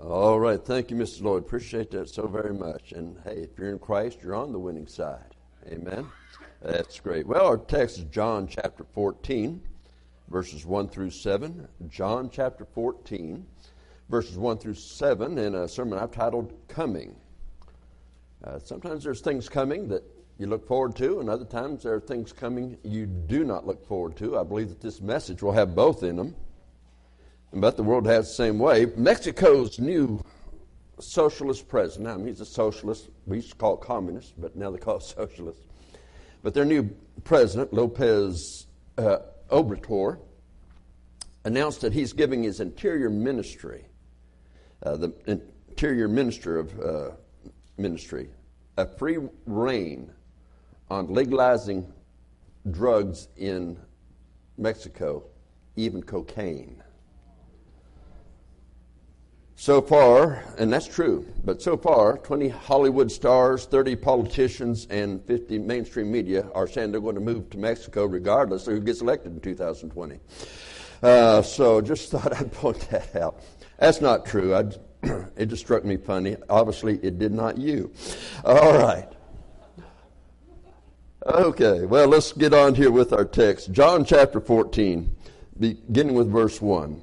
All right. Thank you, Mr. Lloyd. Appreciate that so very much. And hey, if you're in Christ, you're on the winning side. Amen. That's great. Well, our text is John chapter 14, verses 1 through 7. John chapter 14, verses 1 through 7, in a sermon I've titled Coming. Uh, sometimes there's things coming that you look forward to, and other times there are things coming you do not look forward to. I believe that this message will have both in them. But the world has the same way. Mexico's new socialist president, mean, he's a socialist. We used to call it communist, but now they call it socialist. But their new president, Lopez uh, Obrador, announced that he's giving his interior ministry, uh, the interior minister of uh, ministry, a free reign on legalizing drugs in Mexico, even cocaine. So far, and that's true, but so far, 20 Hollywood stars, 30 politicians, and 50 mainstream media are saying they're going to move to Mexico regardless of who gets elected in 2020. Uh, so just thought I'd point that out. That's not true. I, it just struck me funny. Obviously, it did not you. All right. Okay, well, let's get on here with our text. John chapter 14, beginning with verse 1.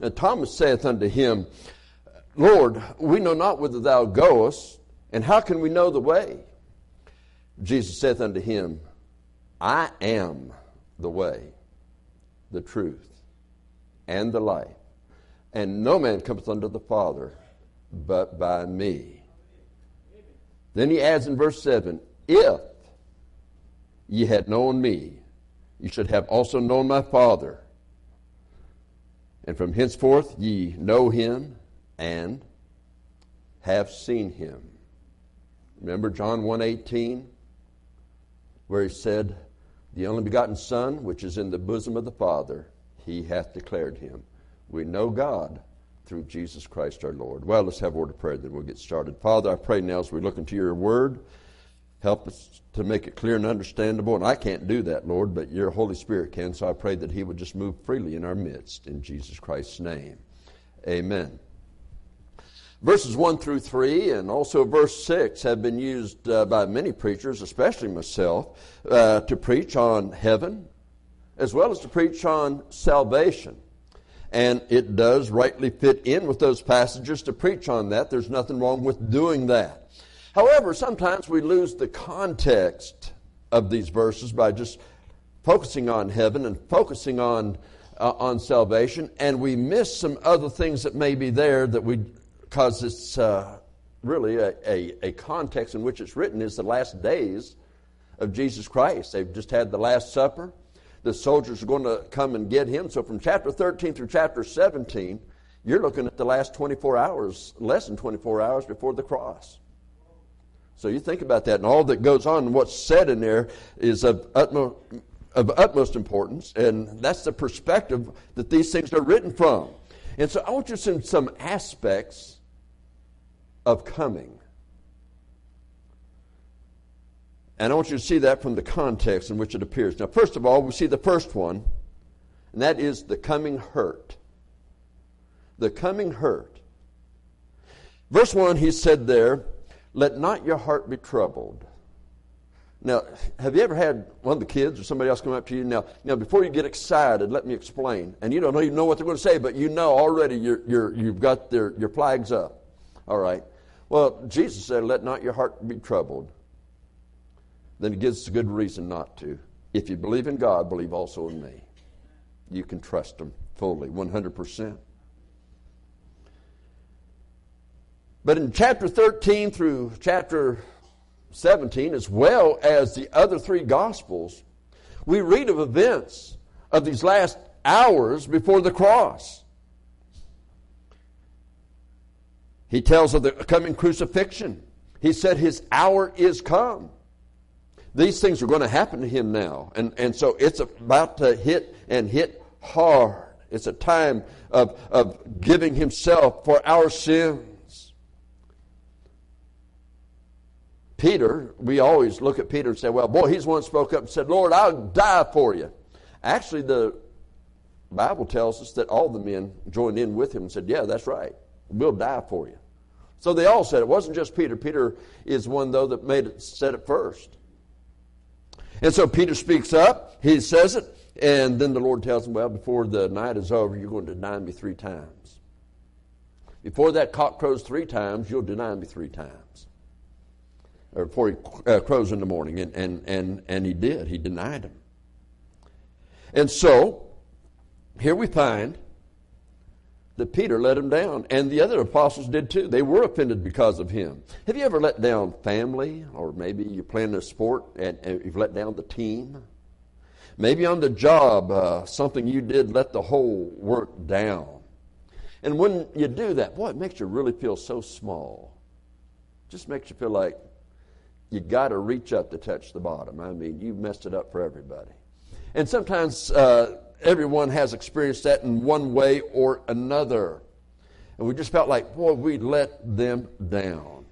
And Thomas saith unto him, Lord, we know not whither thou goest, and how can we know the way? Jesus saith unto him, I am the way, the truth, and the life. And no man cometh unto the Father but by me. Then he adds in verse 7 If ye had known me, ye should have also known my Father. And from henceforth ye know him and have seen him. Remember John 1:18 where he said, "The only begotten Son which is in the bosom of the Father, he hath declared him." We know God through Jesus Christ our Lord. Well, let's have a word of prayer, then we'll get started. Father, I pray now as we look into your word, help us to make it clear and understandable. And I can't do that, Lord, but your Holy Spirit can. So I pray that He would just move freely in our midst. In Jesus Christ's name. Amen. Verses 1 through 3 and also verse 6 have been used uh, by many preachers, especially myself, uh, to preach on heaven as well as to preach on salvation. And it does rightly fit in with those passages to preach on that. There's nothing wrong with doing that. However, sometimes we lose the context of these verses by just focusing on heaven and focusing on uh, on salvation, and we miss some other things that may be there that we because it's uh, really a, a, a context in which it's written is the last days of Jesus Christ. They've just had the Last Supper. The soldiers are going to come and get him. So from chapter 13 through chapter 17, you're looking at the last 24 hours, less than 24 hours before the cross. So you think about that, and all that goes on, and what's said in there is of utmost, of utmost importance, and that's the perspective that these things are written from. And so I want you to see some aspects of coming. And I want you to see that from the context in which it appears. Now, first of all, we see the first one, and that is the coming hurt. The coming hurt. Verse 1, he said there, let not your heart be troubled. Now, have you ever had one of the kids or somebody else come up to you? Now, now before you get excited, let me explain. And you don't even know what they're going to say, but you know already you're, you're, you've got their, your flags up. All right. Well, Jesus said, let not your heart be troubled. Then he gives us a good reason not to. If you believe in God, believe also in me. You can trust him fully, 100%. But in chapter 13 through chapter 17, as well as the other three Gospels, we read of events of these last hours before the cross. He tells of the coming crucifixion. He said his hour is come. These things are going to happen to him now. And, and so it's about to hit and hit hard. It's a time of, of giving himself for our sins. Peter, we always look at Peter and say, well, boy, he's the one spoke up and said, Lord, I'll die for you. Actually, the Bible tells us that all the men joined in with him and said, yeah, that's right. We'll die for you. So they all said it. wasn't just Peter. Peter is one, though, that made it, said it first. And so Peter speaks up, he says it, and then the Lord tells him, Well, before the night is over, you're going to deny me three times. Before that cock crows three times, you'll deny me three times. Or before he uh, crows in the morning. And, and, and, and he did. He denied him. And so, here we find that Peter let him down, and the other apostles did too. They were offended because of him. Have you ever let down family, or maybe you're playing a sport and, and you've let down the team? Maybe on the job, uh, something you did let the whole work down. And when you do that, boy, it makes you really feel so small. Just makes you feel like you got to reach up to touch the bottom. I mean, you messed it up for everybody. And sometimes uh, everyone has experienced that in one way or another. And we just felt like, boy, we let them down.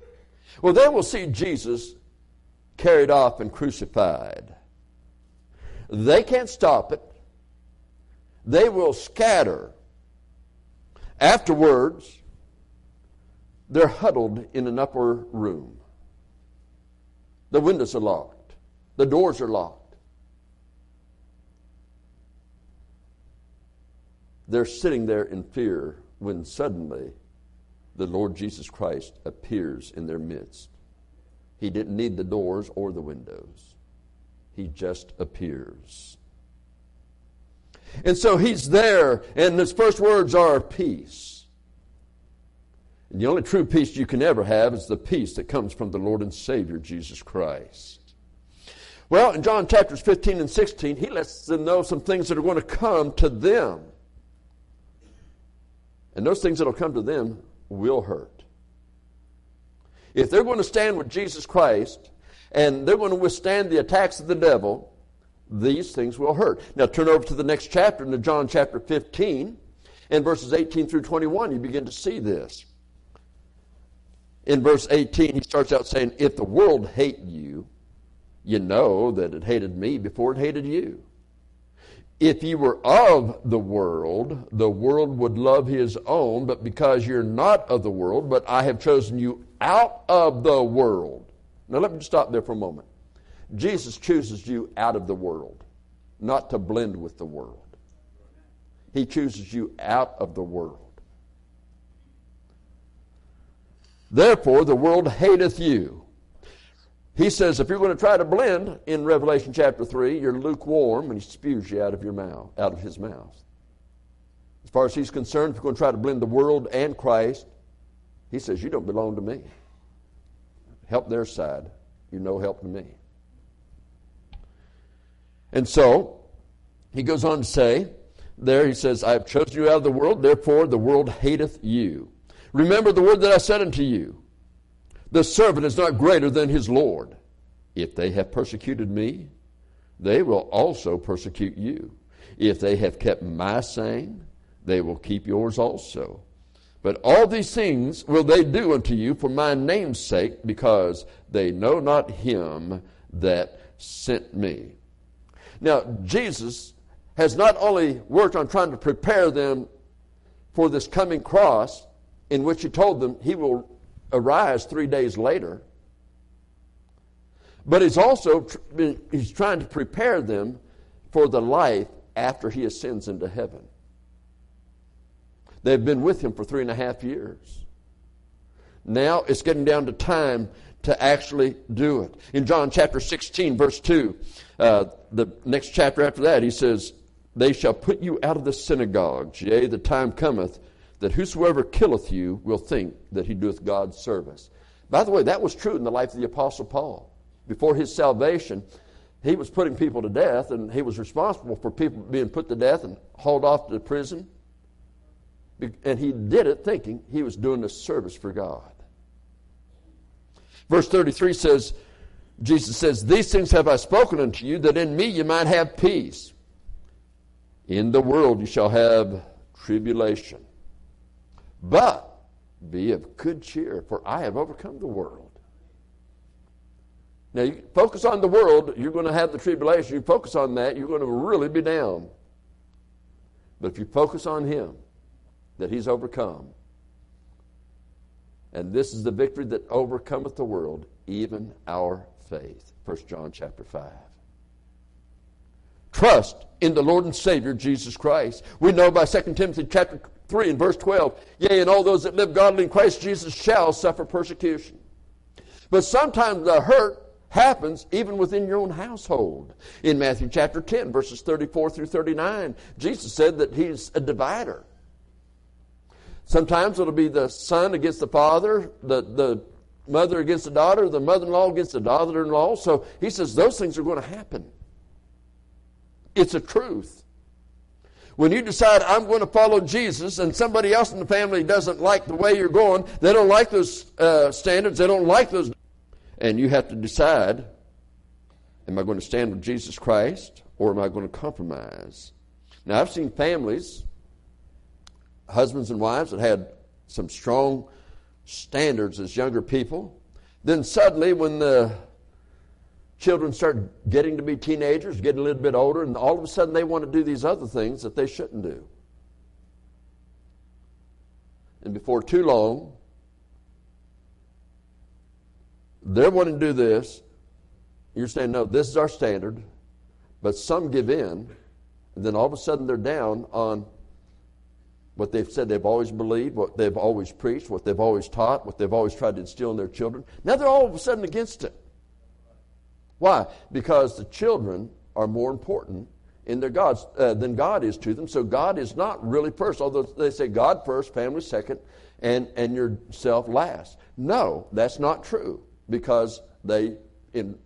Well, then we'll see Jesus carried off and crucified. They can't stop it. They will scatter. Afterwards, they're huddled in an upper room. The windows are locked. The doors are locked. They're sitting there in fear when suddenly the Lord Jesus Christ appears in their midst. He didn't need the doors or the windows, He just appears. And so He's there, and His first words are peace. And the only true peace you can ever have is the peace that comes from the Lord and Savior, Jesus Christ. Well, in John chapters 15 and 16, he lets them know some things that are going to come to them. And those things that will come to them will hurt. If they're going to stand with Jesus Christ and they're going to withstand the attacks of the devil, these things will hurt. Now turn over to the next chapter, into John chapter 15, and verses 18 through 21, you begin to see this. In verse 18, he starts out saying, If the world hate you, you know that it hated me before it hated you. If you were of the world, the world would love his own, but because you're not of the world, but I have chosen you out of the world. Now let me stop there for a moment. Jesus chooses you out of the world, not to blend with the world. He chooses you out of the world. Therefore, the world hateth you. He says if you're going to try to blend in Revelation chapter 3, you're lukewarm and he spews you out of your mouth, out of his mouth. As far as he's concerned, if you're going to try to blend the world and Christ, he says you don't belong to me. Help their side. You're no help to me. And so, he goes on to say, there he says, I have chosen you out of the world, therefore the world hateth you. Remember the word that I said unto you. The servant is not greater than his Lord. If they have persecuted me, they will also persecute you. If they have kept my saying, they will keep yours also. But all these things will they do unto you for my name's sake, because they know not him that sent me. Now, Jesus has not only worked on trying to prepare them for this coming cross, in which he told them he will arise three days later. But he's also he's trying to prepare them for the life after he ascends into heaven. They've been with him for three and a half years. Now it's getting down to time to actually do it. In John chapter 16, verse 2, uh, the next chapter after that, he says, They shall put you out of the synagogues, yea, the time cometh that whosoever killeth you will think that he doeth God's service. By the way, that was true in the life of the Apostle Paul. Before his salvation, he was putting people to death, and he was responsible for people being put to death and hauled off to prison. And he did it thinking he was doing a service for God. Verse 33 says, Jesus says, These things have I spoken unto you, that in me you might have peace. In the world you shall have tribulation. But be of good cheer, for I have overcome the world. Now, you focus on the world, you're going to have the tribulation. You focus on that, you're going to really be down. But if you focus on Him, that He's overcome, and this is the victory that overcometh the world, even our faith. 1 John chapter 5. Trust in the Lord and Savior Jesus Christ. We know by 2 Timothy chapter 3 and verse 12, yea, and all those that live godly in Christ Jesus shall suffer persecution. But sometimes the hurt happens even within your own household. In Matthew chapter 10, verses 34 through 39, Jesus said that he's a divider. Sometimes it'll be the son against the father, the, the mother against the daughter, the mother in law against the daughter in law. So he says those things are going to happen. It's a truth. When you decide, I'm going to follow Jesus, and somebody else in the family doesn't like the way you're going, they don't like those uh, standards, they don't like those. And you have to decide, am I going to stand with Jesus Christ, or am I going to compromise? Now, I've seen families, husbands and wives, that had some strong standards as younger people. Then suddenly, when the children start getting to be teenagers, getting a little bit older, and all of a sudden they want to do these other things that they shouldn't do. And before too long, they're wanting to do this. You're saying, no, this is our standard. But some give in, and then all of a sudden they're down on what they've said they've always believed, what they've always preached, what they've always taught, what they've always tried to instill in their children. Now they're all of a sudden against it. Why? Because the children are more important in their gods uh, than God is to them. So God is not really first, although they say God first, family second, and, and yourself last. No, that's not true because they, in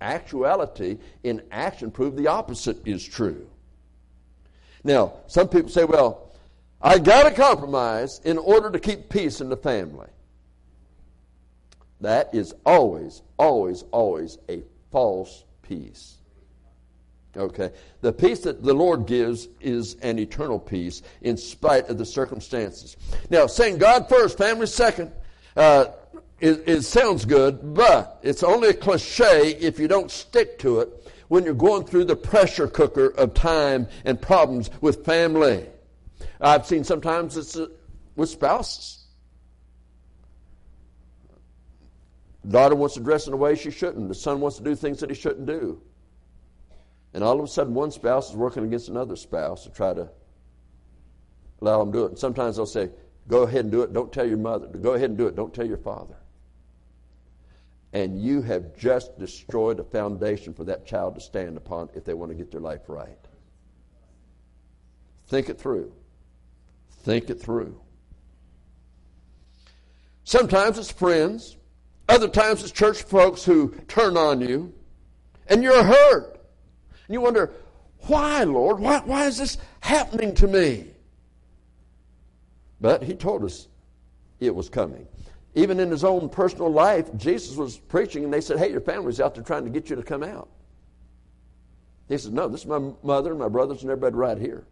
actuality, in action, prove the opposite is true. Now, some people say, well, I got to compromise in order to keep peace in the family. That is always, always, always a false peace. Okay? The peace that the Lord gives is an eternal peace in spite of the circumstances. Now, saying God first, family second, uh, it, it sounds good, but it's only a cliche if you don't stick to it when you're going through the pressure cooker of time and problems with family. I've seen sometimes it's uh, with spouses. Daughter wants to dress in a way she shouldn't. The son wants to do things that he shouldn't do. And all of a sudden, one spouse is working against another spouse to try to allow them to do it. And sometimes they'll say, Go ahead and do it. Don't tell your mother. Go ahead and do it. Don't tell your father. And you have just destroyed a foundation for that child to stand upon if they want to get their life right. Think it through. Think it through. Sometimes it's friends. Other times it's church folks who turn on you and you're hurt. And you wonder, why, Lord? Why, why is this happening to me? But he told us it was coming. Even in his own personal life, Jesus was preaching and they said, Hey, your family's out there trying to get you to come out. He said, No, this is my mother and my brothers and everybody right here.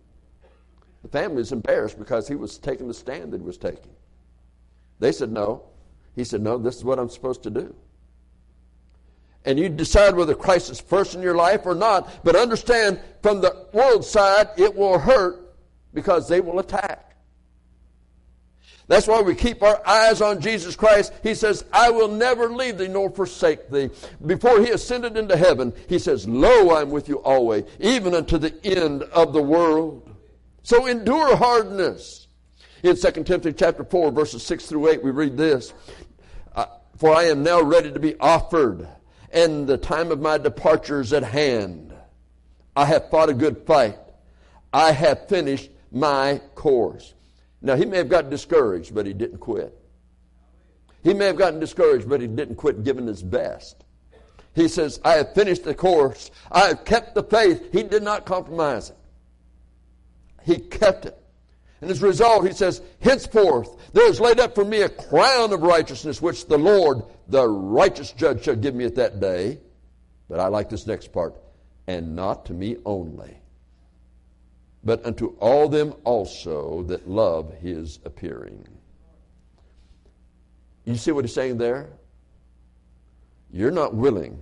The family is embarrassed because he was taking the stand that he was taking. They said, No, he said, No, this is what I'm supposed to do. And you decide whether Christ is first in your life or not, but understand from the world side, it will hurt because they will attack. That's why we keep our eyes on Jesus Christ. He says, I will never leave thee nor forsake thee. Before he ascended into heaven, he says, Lo, I'm with you always, even unto the end of the world. So endure hardness. In 2 Timothy chapter 4, verses 6 through 8, we read this. For I am now ready to be offered, and the time of my departure is at hand. I have fought a good fight. I have finished my course. Now, he may have gotten discouraged, but he didn't quit. He may have gotten discouraged, but he didn't quit giving his best. He says, I have finished the course. I have kept the faith. He did not compromise it. He kept it. And as a result, he says, Henceforth there is laid up for me a crown of righteousness, which the Lord, the righteous judge, shall give me at that day. But I like this next part. And not to me only, but unto all them also that love his appearing. You see what he's saying there? You're not willing.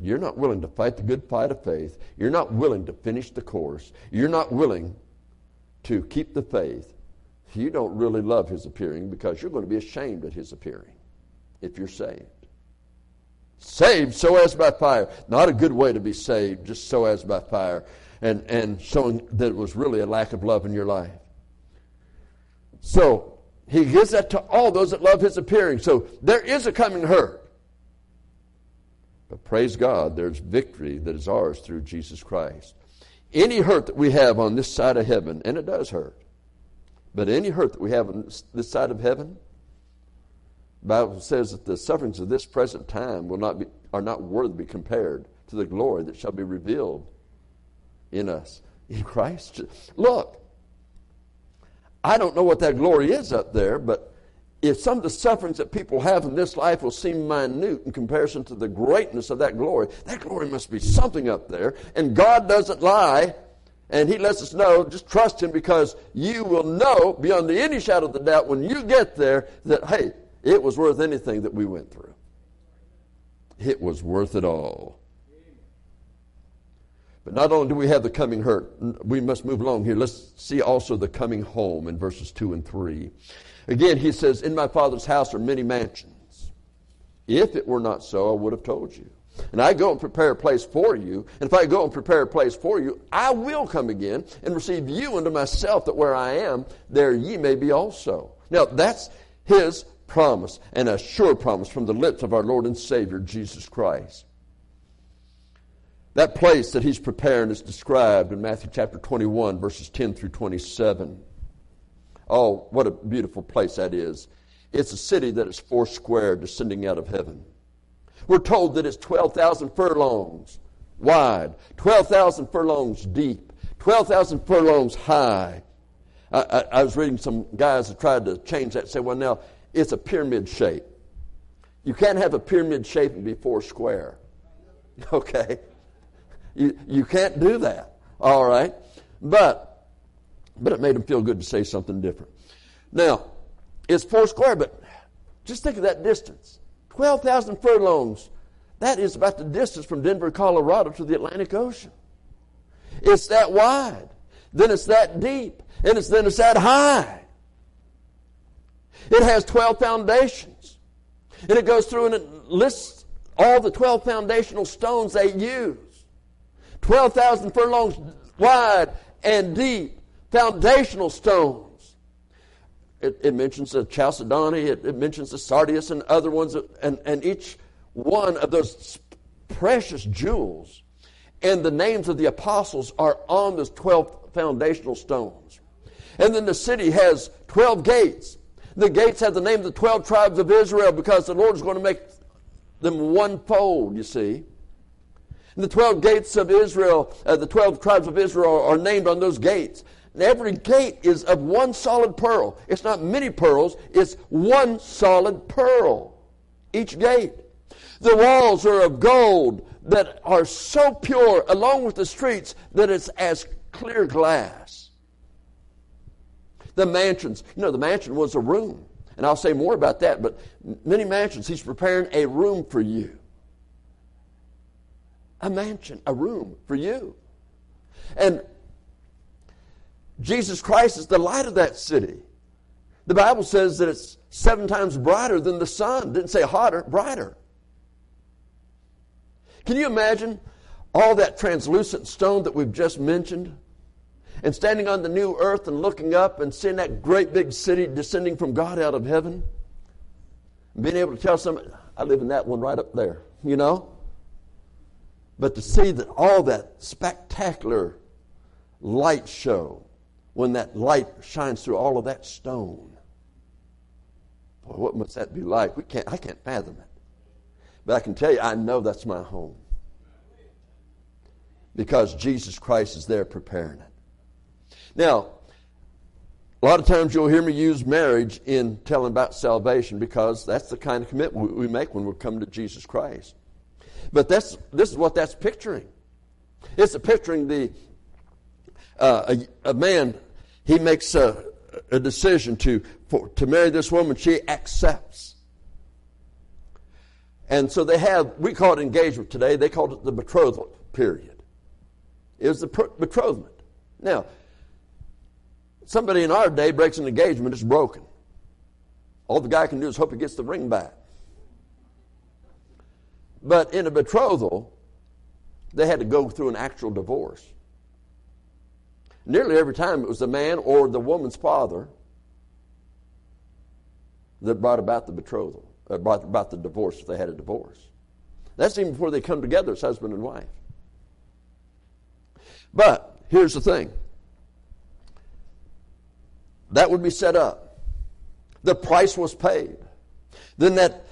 You're not willing to fight the good fight of faith. You're not willing to finish the course. You're not willing to keep the faith. You don't really love his appearing because you're going to be ashamed at his appearing if you're saved. Saved so as by fire. Not a good way to be saved, just so as by fire. And, and showing that it was really a lack of love in your life. So, he gives that to all those that love his appearing. So, there is a coming hurt. But praise God, there's victory that is ours through Jesus Christ. Any hurt that we have on this side of heaven, and it does hurt, but any hurt that we have on this side of heaven, the Bible says that the sufferings of this present time will not be, are not worthy to be compared to the glory that shall be revealed in us in Christ. Look, I don't know what that glory is up there, but if some of the sufferings that people have in this life will seem minute in comparison to the greatness of that glory, that glory must be something up there. And God doesn't lie. And He lets us know, just trust Him because you will know beyond any shadow of the doubt when you get there that, hey, it was worth anything that we went through. It was worth it all. But not only do we have the coming hurt, we must move along here. Let's see also the coming home in verses 2 and 3. Again, he says, In my Father's house are many mansions. If it were not so, I would have told you. And I go and prepare a place for you. And if I go and prepare a place for you, I will come again and receive you unto myself, that where I am, there ye may be also. Now, that's his promise, and a sure promise from the lips of our Lord and Savior, Jesus Christ. That place that he's preparing is described in Matthew chapter 21, verses 10 through 27. Oh, what a beautiful place that is. It's a city that is four square descending out of heaven. We're told that it's 12,000 furlongs wide, 12,000 furlongs deep, 12,000 furlongs high. I, I, I, was reading some guys that tried to change that and say, well, now it's a pyramid shape. You can't have a pyramid shape and be four square. Okay? You, you can't do that. All right? But but it made him feel good to say something different. Now, it's four square, but just think of that distance 12,000 furlongs. That is about the distance from Denver, Colorado to the Atlantic Ocean. It's that wide. Then it's that deep. And it's, then it's that high. It has 12 foundations. And it goes through and it lists all the 12 foundational stones they use. 12,000 furlongs wide and deep foundational stones. It, it mentions the chalcedony, it, it, mentions the sardius and other ones, and, and each one of those precious jewels and the names of the apostles are on those 12 foundational stones. And then the city has 12 gates. The gates have the name of the 12 tribes of Israel because the Lord is going to make them one fold, you see. The 12 gates of Israel, uh, the 12 tribes of Israel are named on those gates. And every gate is of one solid pearl. It's not many pearls, it's one solid pearl. Each gate. The walls are of gold that are so pure, along with the streets, that it's as clear glass. The mansions, you know, the mansion was a room. And I'll say more about that, but many mansions, he's preparing a room for you. A mansion, a room for you. And Jesus Christ is the light of that city. The Bible says that it's seven times brighter than the sun. Didn't say hotter, brighter. Can you imagine all that translucent stone that we've just mentioned? And standing on the new earth and looking up and seeing that great big city descending from God out of heaven? Being able to tell somebody, I live in that one right up there, you know? But to see that all that spectacular light show when that light shines through all of that stone. Boy, what must that be like? We can't, I can't fathom it. But I can tell you, I know that's my home. Because Jesus Christ is there preparing it. Now, A lot of times you'll hear me use marriage in telling about salvation because that's the kind of commitment we make when we come to Jesus Christ. But that's, this is what that's picturing. It's picturing the uh, a, a, man, he makes a, a decision to, for, to marry this woman, she accepts. And so they have, we call it engagement today, they called it the betrothal period. It was the betrothment. Now, somebody in our day breaks an engagement, it's broken. All the guy can do is hope he gets the ring back. But in a betrothal, they had to go through an actual divorce. Nearly every time it was the man or the woman's father that brought about the betrothal, uh, brought about the divorce if they had a divorce. That's even before they come together as husband and wife. But here's the thing that would be set up. The price was paid. Then that,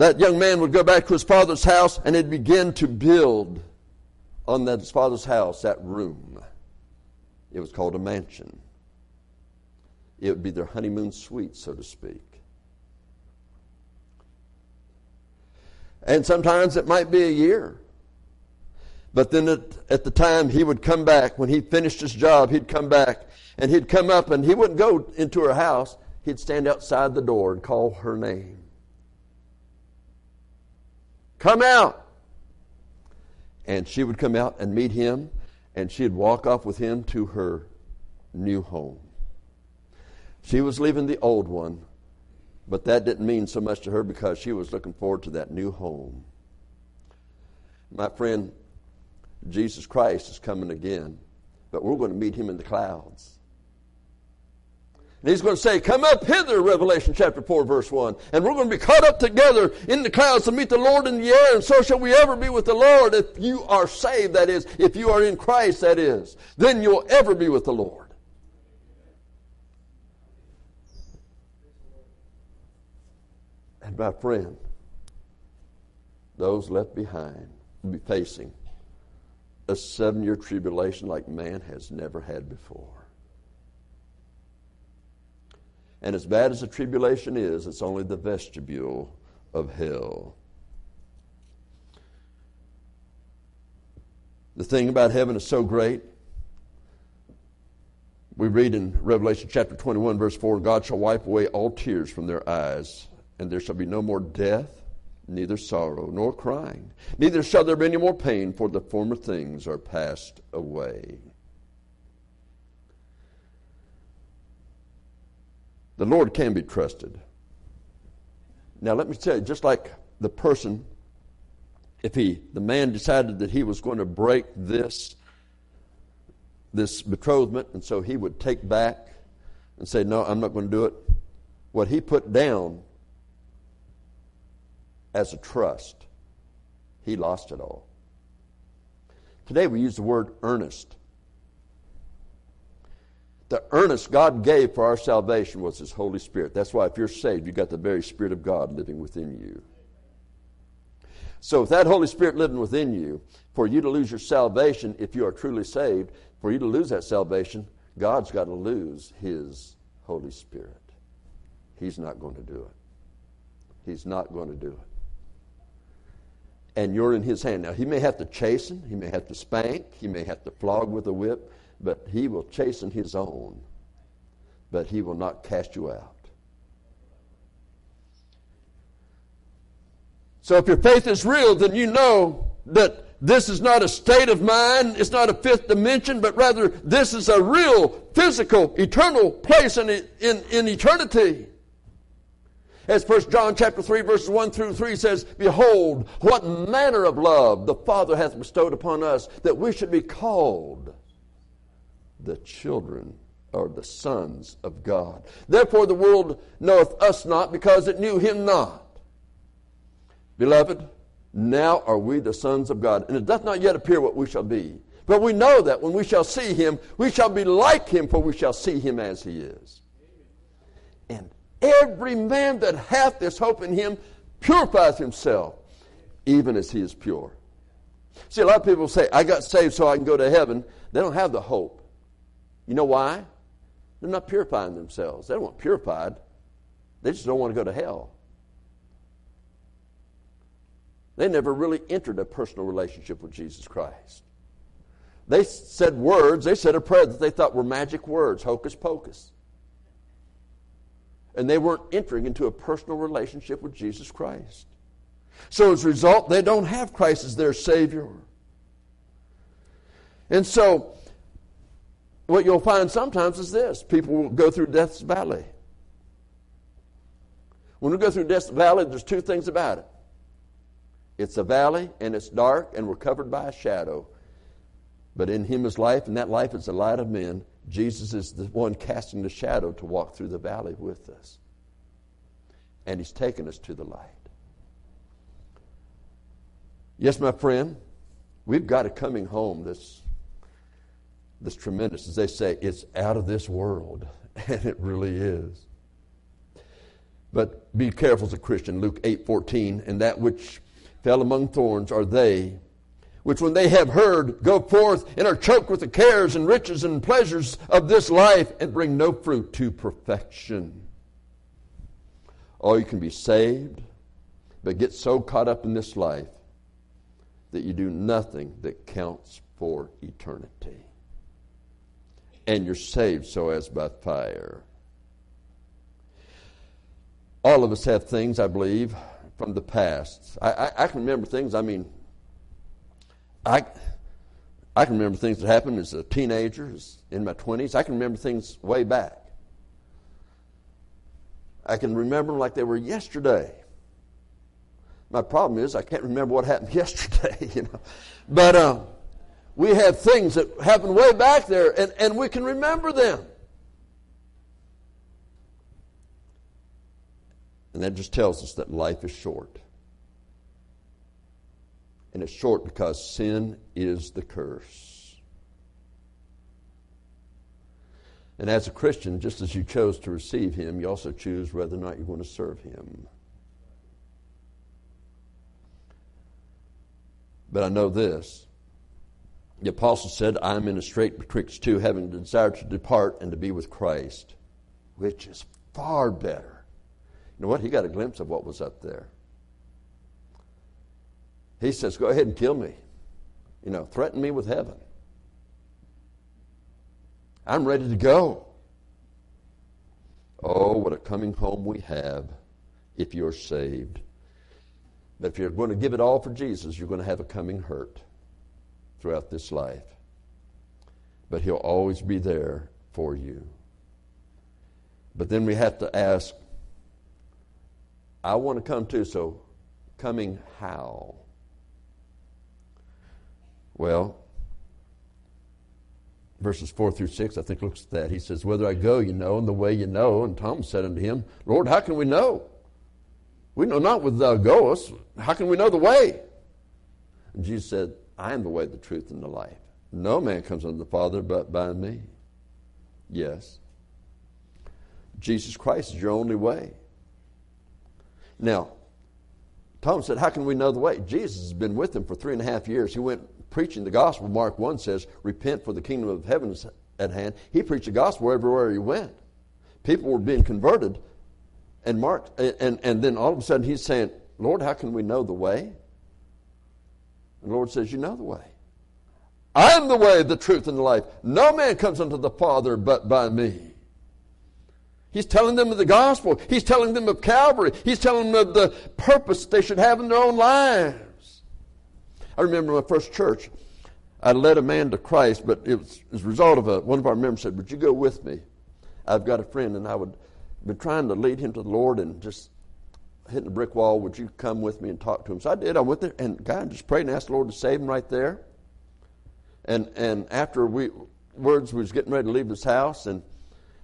that young man would go back to his father's house and he'd begin to build on that his father's house that room. It was called a mansion. It would be their honeymoon suite, so to speak. And sometimes it might be a year. But then at, at, the time he would come back, when he finished his job, he'd come back and he'd come up and he wouldn't go into her house. He'd stand outside the door and call her name. Come out! And she would come out and meet him, and she'd walk off with him to her new home. She was leaving the old one, but that didn't mean so much to her because she was looking forward to that new home. My friend, Jesus Christ is coming again, but we're going to meet him in the clouds. And he's going to say, Come up hither, Revelation chapter 4, verse 1. And we're going to be caught up together in the clouds to meet the Lord in the air, and so shall we ever be with the Lord. If you are saved, that is, if you are in Christ, that is, then you'll ever be with the Lord. And my friend, those left behind will be facing a seven year tribulation like man has never had before. And as bad as the tribulation is, it's only the vestibule of hell. The thing about heaven is so great. We read in Revelation chapter 21, verse 4 God shall wipe away all tears from their eyes, and there shall be no more death, neither sorrow, nor crying. Neither shall there be any more pain, for the former things are passed away. The Lord can be trusted. Now, let me tell you, just like the person, if he, the man decided that he was going to break this, this betrothment, and so he would take back and say, No, I'm not going to do it. What he put down as a trust, he lost it all. Today we use the word earnest. The earnest God gave for our salvation was His Holy Spirit. That's why if you're saved, you've got the very Spirit of God living within you. So, if that Holy Spirit living within you, for you to lose your salvation, if you are truly saved, for you to lose that salvation, God's got to lose His Holy Spirit. He's not going to do it. He's not going to do it. And you're in His hand. Now, He may have to chasten, He may have to spank, He may have to flog with a whip, but he will chasten his own, but he will not cast you out. So if your faith is real, then you know that this is not a state of mind, it's not a fifth dimension, but rather this is a real, physical, eternal place in, in, in eternity. As 1 John chapter 3, verses 1 through 3 says, Behold, what manner of love the Father hath bestowed upon us, that we should be called the children or the sons of God. Therefore the world knoweth us not because it knew him not. Beloved, now are we the sons of God, and it doth not yet appear what we shall be. But we know that when we shall see him, we shall be like him, for we shall see him as he is. And every man that hath this hope in him purifies himself, even as he is pure. See, a lot of people say, I got saved so I can go to heaven. They don't have the hope. You know why? They're not purifying themselves. They don't want purified. They just don't want to go to hell. They never really entered a personal relationship with Jesus Christ. They said words, they said a prayer that they thought were magic words, hocus pocus. And they weren't entering into a personal relationship with Jesus Christ. So as a result, they don't have Christ as their Savior. And so, what you'll find sometimes is this people will go through Death's Valley. When we go through Death's Valley, there's two things about it it's a valley, and it's dark, and we're covered by a shadow. But in Him is life, and that life is the light of men. Jesus is the one casting the shadow to walk through the valley with us. And He's taken us to the light. Yes, my friend, we've got a coming home that's, that's tremendous. As they say, it's out of this world. And it really is. But be careful as a Christian. Luke 8 14, and that which fell among thorns are they which when they have heard go forth and are choked with the cares and riches and pleasures of this life and bring no fruit to perfection. Oh, you can be saved, but get so caught up in this life that you do nothing that counts for eternity. And you're saved so as by fire. All of us have things, I believe, from the past. I, I, I can remember things, I mean, I, I can remember things that happened as a teenager, as in my 20s. I can remember things way back. I can remember them like they were yesterday. My problem is I can't remember what happened yesterday, you know. But um, we have things that happened way back there, and, and we can remember them. And that just tells us that life is short. And it's short because sin is the curse. And as a Christian, just as you chose to receive Him, you also choose whether or not you want to serve Him. But I know this. The apostle said, I am in a strait betwixt two, having desire to depart and to be with Christ, which is far better. You know what? He got a glimpse of what was up there. He says, Go ahead and kill me. You know, threaten me with heaven. I'm ready to go. Oh, what a coming home we have if you're saved. But if you're going to give it all for Jesus, you're going to have a coming hurt throughout this life. But He'll always be there for you. But then we have to ask, I want to come too, so coming how? Well, verses 4 through 6, I think, looks at that. He says, Whether I go, you know, and the way you know. And Thomas said unto him, Lord, how can we know? We know not whither thou goest. How can we know the way? And Jesus said, I am the way, the truth, and the life. No man comes unto the Father but by me. Yes. Jesus Christ is your only way. Now, Thomas said, How can we know the way? Jesus has been with him for three and a half years. He went preaching the gospel. Mark 1 says, Repent for the kingdom of heaven is at hand. He preached the gospel everywhere he went. People were being converted and Mark, and, and then all of a sudden he's saying, Lord, how can we know the way? The Lord says, You know the way. I am the way, the truth, and the life. No man comes unto the Father but by me. He's telling them of the gospel. He's telling them of Calvary. He's telling them of the purpose they should have in their own lives. I remember my first church, I led a man to Christ, but it was as a result of a, one of our members said, Would you go with me? I've got a friend, and I would been trying to lead him to the Lord and just hitting a brick wall. Would you come with me and talk to him? So I did. I went there and God just prayed and asked the Lord to save him right there. And and after we words we was getting ready to leave his house and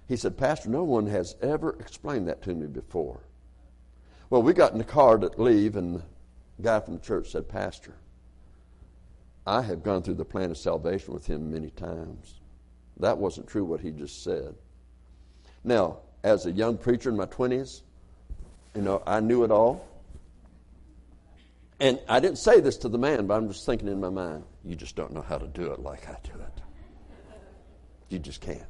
he said, Pastor, no one has ever explained that to me before. Well, we got in the car to leave, and the guy from the church said, Pastor, I have gone through the plan of salvation with him many times. That wasn't true what he just said. Now, as a young preacher in my 20s, you know, I knew it all. And I didn't say this to the man, but I'm just thinking in my mind, you just don't know how to do it like I do it. You just can't.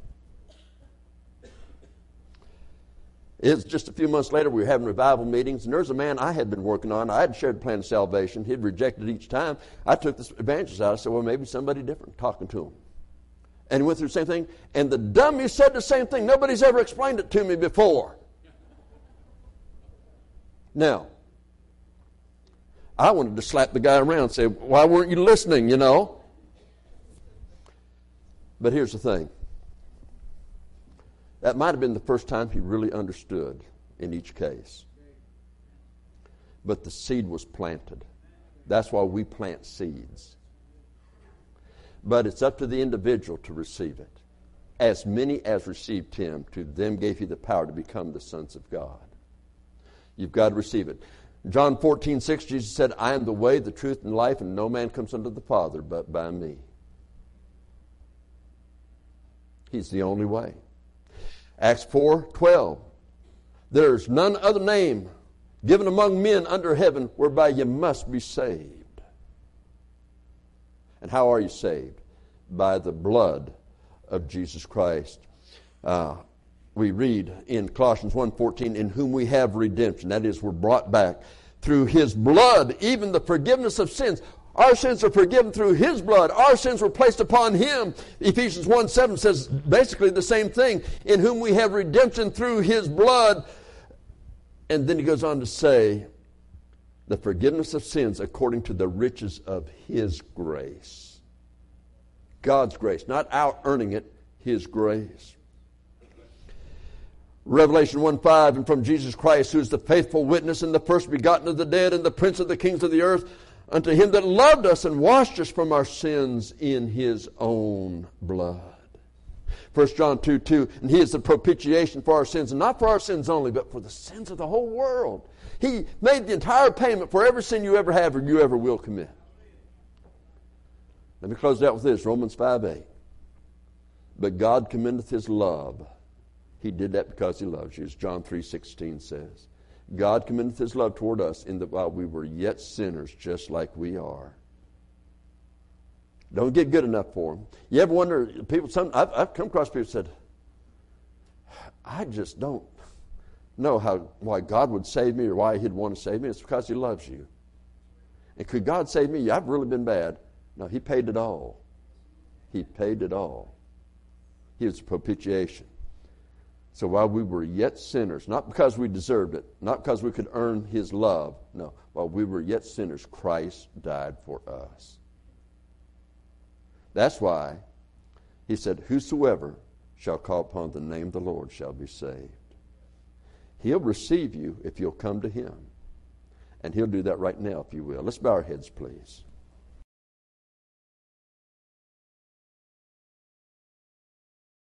It's just a few months later, we were having revival meetings, and there's a man I had been working on. I had shared the plan of salvation. He'd rejected each time. I took this evangelist out. I said, well, maybe somebody different, talking to him. And he went through the same thing. And the dummy said the same thing. Nobody's ever explained it to me before. Now, I wanted to slap the guy around and say, why weren't you listening, you know? But here's the thing that might have been the first time he really understood in each case. But the seed was planted. That's why we plant seeds. But it's up to the individual to receive it. As many as received him, to them gave he the power to become the sons of God. You've got to receive it. John 14, 6, Jesus said, I am the way, the truth, and life, and no man comes unto the Father but by me. He's the only way. Acts 4 12. There's none other name given among men under heaven whereby you must be saved. And how are you saved? By the blood of Jesus Christ. Uh, we read in Colossians 1:14, in whom we have redemption. That is, we're brought back through his blood, even the forgiveness of sins. Our sins are forgiven through His blood. Our sins were placed upon Him. Ephesians 1 7 says basically the same thing. In whom we have redemption through His blood. And then he goes on to say, the forgiveness of sins according to the riches of His grace. God's grace, not our earning it, His grace. Revelation 1 5, and from Jesus Christ, who is the faithful witness and the first begotten of the dead and the prince of the kings of the earth unto him that loved us and washed us from our sins in his own blood. 1 John 2 2, and he is the propitiation for our sins, and not for our sins only, but for the sins of the whole world. He made the entire payment for every sin you ever have or you ever will commit. Let me close out with this Romans 5 8. But God commendeth his love. He did that because he loves you, as John 3.16 says. God commendeth his love toward us in that while we were yet sinners, just like we are. Don't get good enough for him. You ever wonder, people, some, I've, I've come across people said, I just don't know how, why God would save me or why he'd want to save me. It's because he loves you. And could God save me? I've really been bad. No, he paid it all. He paid it all. He was propitiation. So while we were yet sinners, not because we deserved it, not because we could earn his love, no, while we were yet sinners, Christ died for us. That's why he said, Whosoever shall call upon the name of the Lord shall be saved. He'll receive you if you'll come to him. And he'll do that right now if you will. Let's bow our heads, please.